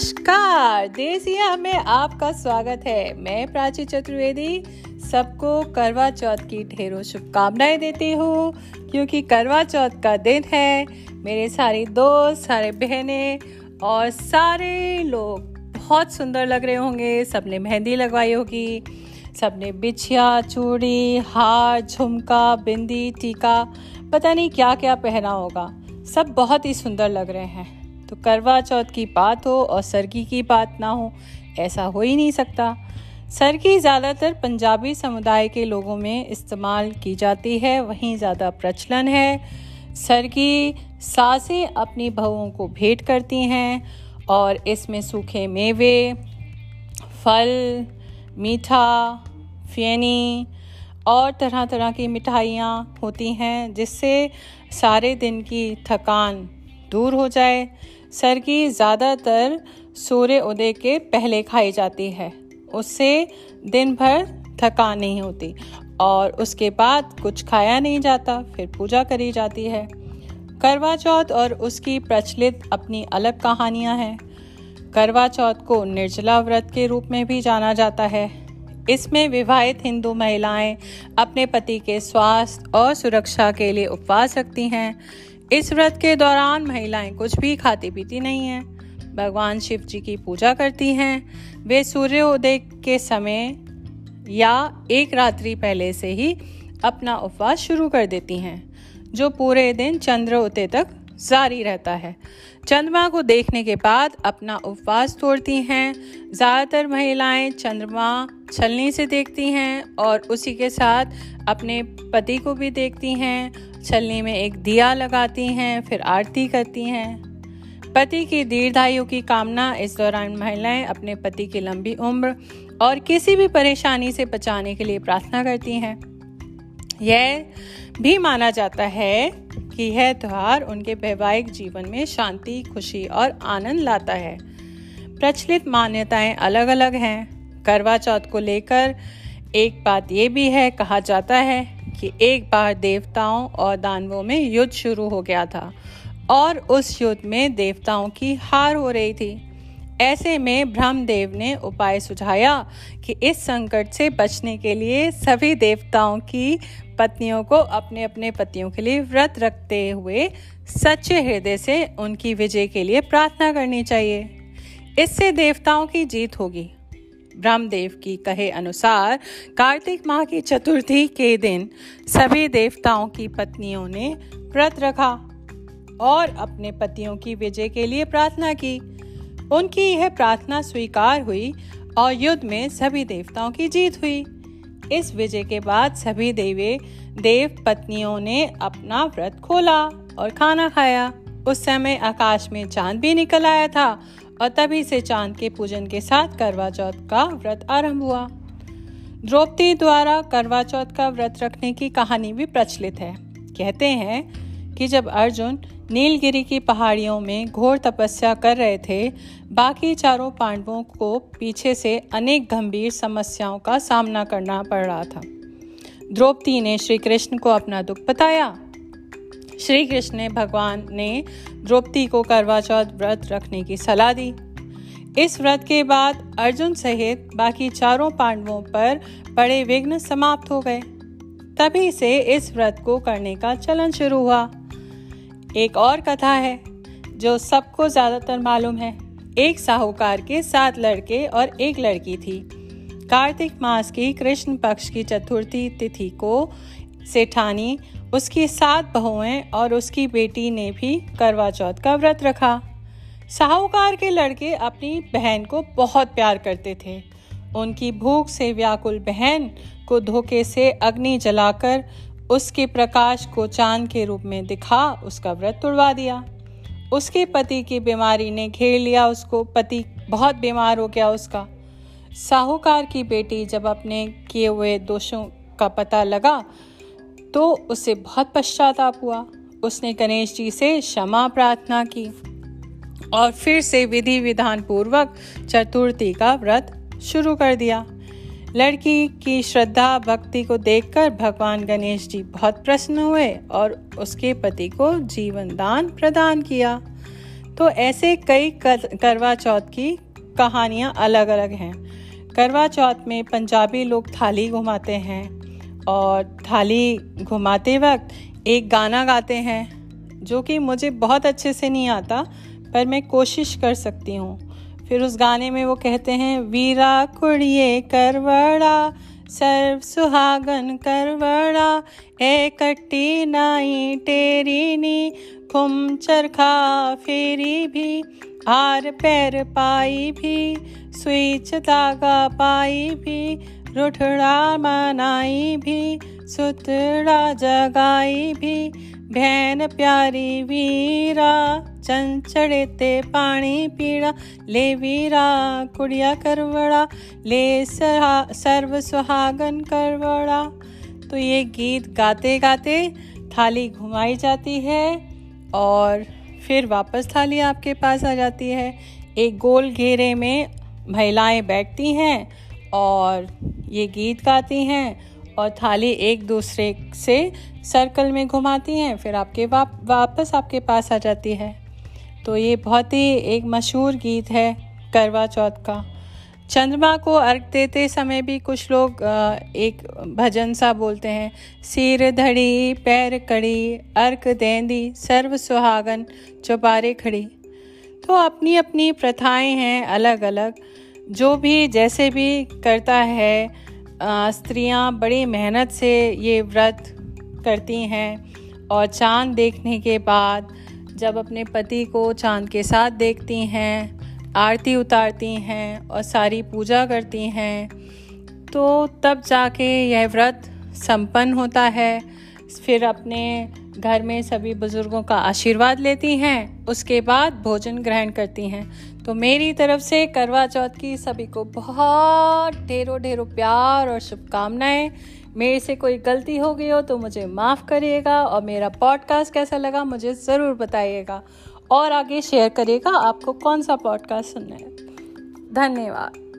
नमस्कार, देसिया में आपका स्वागत है। मैं प्राची चतुर्वेदी, सबको करवा चौथ की ढेरों शुभकामनाएँ देती हूँ, क्योंकि करवा चौथ का दिन है। मेरे सारे दोस्त, सारे बहनें और सारे लोग बहुत सुंदर लग रहे होंगे। सबने मेहंदी लगवाई होगी, सबने बिछिया, चूड़ी, हार, झुमका, बिंदी, टीका, पता नहीं क्या क्या पहना होगा। सब बहुत ही सुंदर लग रहे हैं। तो करवा चौथ की बात हो और सरगी की बात ना हो, ऐसा हो ही नहीं सकता। सरगी ज़्यादातर पंजाबी समुदाय के लोगों में इस्तेमाल की जाती है, वहीं ज़्यादा प्रचलन है। सरगी सासें अपनी बहुओं को भेंट करती हैं और इसमें सूखे मेवे, फल, मीठा, फेनी और तरह तरह की मिठाइयाँ होती हैं, जिससे सारे दिन की थकान दूर हो जाए। सरगी ज़्यादातर सूर्य उदय के पहले खाई जाती है। उससे दिन भर थकान नहीं होती और उसके बाद कुछ खाया नहीं जाता, फिर पूजा करी जाती है। करवा चौथ और उसकी प्रचलित अपनी अलग कहानियाँ हैं। करवा चौथ को निर्जला व्रत के रूप में भी जाना जाता है। इसमें विवाहित हिंदू महिलाएँ अपने पति के स्वास्थ्य और सुरक्षा के लिए उपवास रखती हैं। इस व्रत के दौरान महिलाएँ कुछ भी खाती पीती नहीं हैं। भगवान शिव जी की पूजा करती हैं। वे सूर्योदय के समय या एक रात्रि पहले से ही अपना उपवास शुरू कर देती हैं, जो पूरे दिन चंद्र उदय तक जारी रहता है। चंद्रमा को देखने के बाद अपना उपवास तोड़ती हैं। ज़्यादातर महिलाएँ चंद्रमा छलनी से देखती हैं और उसी के साथ अपने पति को भी देखती हैं। छलनी में एक दिया लगाती हैं, फिर आरती करती हैं। पति की दीर्घायु की कामना, इस दौरान महिलाएँ अपने पति की लंबी उम्र और किसी भी परेशानी से बचाने के लिए प्रार्थना करती हैं। यह भी माना जाता है कि यह त्यौहार उनके वैवाहिक जीवन में शांति, खुशी और आनंद लाता है। प्रचलित मान्यताएँ अलग अलग हैं। करवा चौथ को लेकर एक बात यह भी है, कहा जाता है कि एक बार देवताओं और दानवों में युद्ध शुरू हो गया था और उस युद्ध में देवताओं की हार हो रही थी। ऐसे में ब्रह्मदेव ने उपाय सुझाया कि इस संकट से बचने के लिए सभी देवताओं की पत्नियों को अपने अपने पतियों के लिए व्रत रखते हुए सच्चे हृदय से उनकी विजय के लिए प्रार्थना करनी चाहिए। इससे देवताओं की जीत होगी। ब्रह्मदेव की कहे अनुसार कार्तिक माह की चतुर्थी के दिन सभी देवताओं की पत्नियों ने व्रत रखा और अपने पतियों की विजय के लिए प्रार्थना की। उनकी यह प्रार्थना स्वीकार हुई और युद्ध में सभी देवताओं की जीत हुई। इस विजय के बाद सभी देवे देव पत्नियों ने अपना व्रत खोला और खाना खाया। उस समय आकाश में चाँद भी निकल आया था और तभी से चाँद के पूजन के साथ करवा चौथ का व्रत आरंभ हुआ। द्रौपदी द्वारा करवा चौथ का व्रत रखने की कहानी भी प्रचलित है। कहते हैं कि जब अर्जुन नीलगिरी की पहाड़ियों में घोर तपस्या कर रहे थे। बाकी चारों पांडवों को पीछे से अनेक गंभीर समस्याओं का सामना करना पड़ रहा था। द्रौपदी ने श्री कृष्ण को अपना दुख बताया। श्री कृष्ण ने भगवान ने द्रौपदी को करवा चौथ व्रत रखने की सलाह दी। इस व्रत के बाद अर्जुन सहित बाकी चारों पांडवों पर बड़े विघ्न समाप्त हो गए। तभी से इस व्रत को करने का चलन शुरू हुआ। एक और कथा है, जो सबको ज़्यादातर मालूम है। एक साहूकार के सात लड़के और एक लड़की थी। कार्तिक मास की कृष्ण पक्ष की चतुर्थी तिथि को सेठानी, उसकी सात बहुएँ और उसकी बेटी ने भी करवा चौथ का व्रत रखा। साहूकार के लड़के अपनी बहन को बहुत प्यार करते थे। उनकी भूख से व्याकुल बहन को धोखे से अग्नि जलाकर उसके प्रकाश को चाँद के रूप में दिखा, उसका व्रत तुड़वा दिया। उसके पति की बीमारी ने घेर लिया उसको, पति बहुत बीमार हो गया उसका। साहूकार की बेटी जब अपने किए हुए दोषों का पता लगा तो उसे बहुत पश्चाताप हुआ। उसने गणेश जी से क्षमा प्रार्थना की और फिर से विधि विधान पूर्वक चतुर्थी का व्रत शुरू कर दिया। लड़की की श्रद्धा भक्ति को देखकर भगवान गणेश जी बहुत प्रसन्न हुए और उसके पति को जीवन दान प्रदान किया। तो ऐसे कई करवा चौथ की कहानियाँ अलग अलग हैं। करवा चौथ में पंजाबी लोग थाली घुमाते हैं और थाली घुमाते वक्त एक गाना गाते हैं, जो कि मुझे बहुत अच्छे से नहीं आता, पर मैं कोशिश कर सकती हूँ। फिर उस गाने में वो कहते हैं, वीरा कुड़िए करवड़ा, सर्व सुहागन करवड़ा, ए कट्टी नाई टेरी नी खुम चरखा फेरी भी, हार पैर पाई भी, स्विच धागा पाई भी, रुठड़ा मनाई भी, सुतड़ा जगाई भी भैन प्यारी वीरा, चंचड़े ते पानी पीड़ा, ले वीरा, कुड़िया करवड़ा, ले सर्व सुहागन करवड़ा। तो ये गीत गाते गाते थाली घुमाई जाती है और फिर वापस थाली आपके पास आ जाती है। एक गोल घेरे में महिलाएँ बैठती हैं और ये गीत गाती हैं और थाली एक दूसरे से सर्कल में घुमाती हैं, फिर आपके वाप, वापस आपके पास आ जाती है। तो ये बहुत ही एक मशहूर गीत है, करवा चौथ का। चंद्रमा को अर्घ देते समय भी कुछ लोग एक भजन सा बोलते हैं, सिर धड़ी, पैर कड़ी अर्क देंदी, सर्व सुहागन, चौपारे खड़ी। तो अपनी अपनी प्रथाएँ हैं अलग अलग जो भी जैसे भी करता है स्त्रियाँ बड़ी मेहनत से ये व्रत करती हैं और चाँद देखने के बाद जब अपने पति को चाँद के साथ देखती हैं, आरती उतारती हैं और सारी पूजा करती हैं तो तब जाके यह व्रत संपन्न होता है। फिर अपने घर में सभी बुज़ुर्गों का आशीर्वाद लेती हैं, उसके बाद भोजन ग्रहण करती हैं। तो मेरी तरफ़ से करवा चौथ की सभी को बहुत ढेरों ढेरों प्यार और शुभकामनाएँ। मेरे से कोई गलती हो गई हो तो मुझे माफ़ करिएगा और मेरा पॉडकास्ट कैसा लगा मुझे ज़रूर बताइएगा। और आगे शेयर करिएगा आपको कौन सा पॉडकास्ट सुनना है। धन्यवाद।